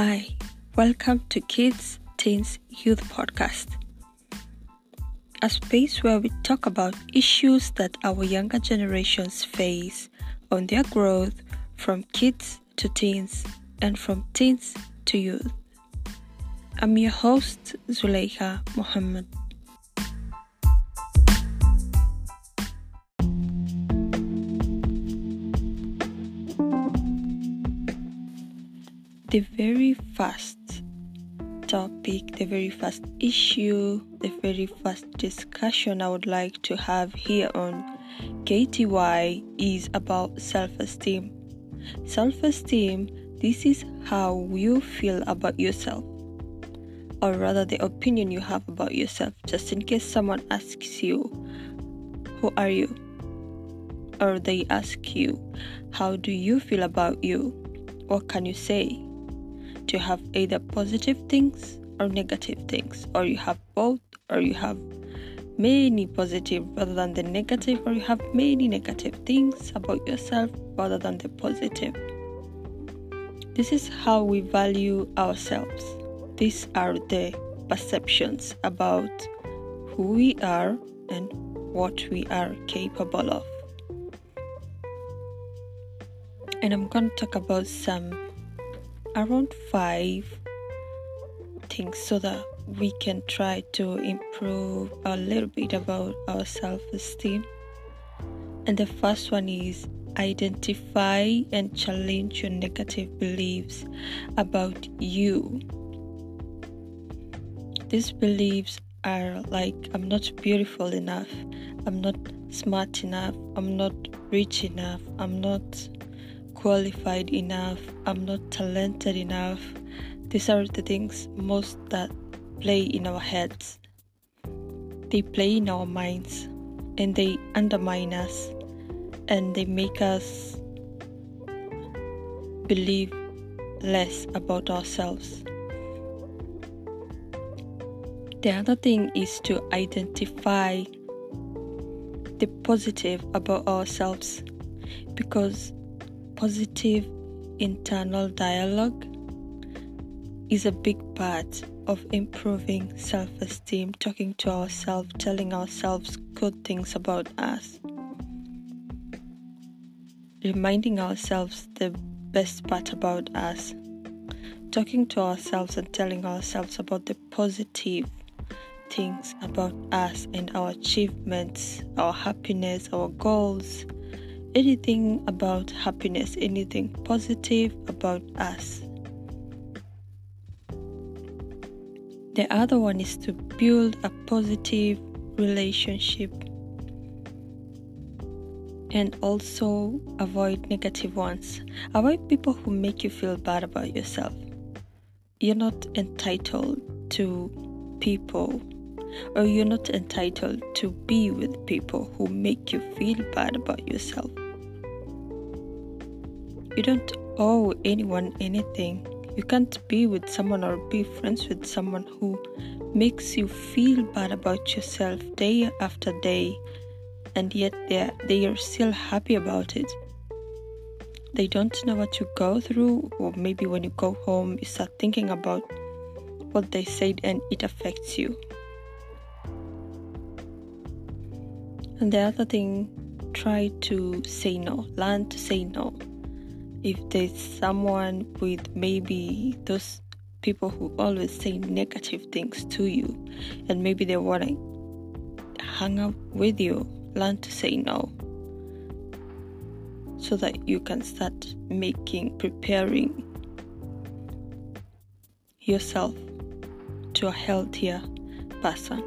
Hi, welcome to Kids, Teens, Youth Podcast, a space where we talk about issues that our younger generations face on their growth from kids to teens and from teens to youth. I'm your host, Zuleika Mohammed. The very first topic, the very first issue, the very first discussion I would like to have here on KTY is about self esteem. Self esteem, this is how you feel about yourself, or rather, the opinion you have about yourself, just in case someone asks you, Who are you? Or they ask you, How do you feel about you? What can you say? You have either positive things or negative things, or you have both, or you have many positive rather than the negative, or you have many negative things about yourself rather than the positive. This is how we value ourselves. These are the perceptions about who we are and what we are capable of. And I'm going to talk about some around five things so that we can try to improve a little bit about our self esteem. And the first one is identify and challenge your negative beliefs about you. These beliefs are like I'm not beautiful enough, I'm not smart enough, I'm not rich enough, I'm not qualified enough, I'm not talented enough. These are the things most that play in our heads. They play in our minds and they undermine us and they make us believe less about ourselves. The other thing is to identify the positive about ourselves because positive internal dialogue is a big part of improving self esteem, talking to ourselves, telling ourselves good things about us, reminding ourselves the best part about us, talking to ourselves and telling ourselves about the positive things about us and our achievements, our happiness, our goals, anything about happiness, anything positive about us. The other one is to build a positive relationship and also avoid negative ones. Avoid people who make you feel bad about yourself. You're not entitled to people or you're not entitled to be with people who make you feel bad about yourself. You don't owe anyone anything. You can't be with someone or be friends with someone who makes you feel bad about yourself day after day, and yet they they are still happy about it. They don't know what you go through, or maybe when you go home, you start thinking about what they said and it affects you. And the other thing, try to say no. Learn to say no. If there's someone with maybe those people who always say negative things to you, and maybe they want to hang out with you, learn to say no. So that you can start making, preparing yourself to a healthier person.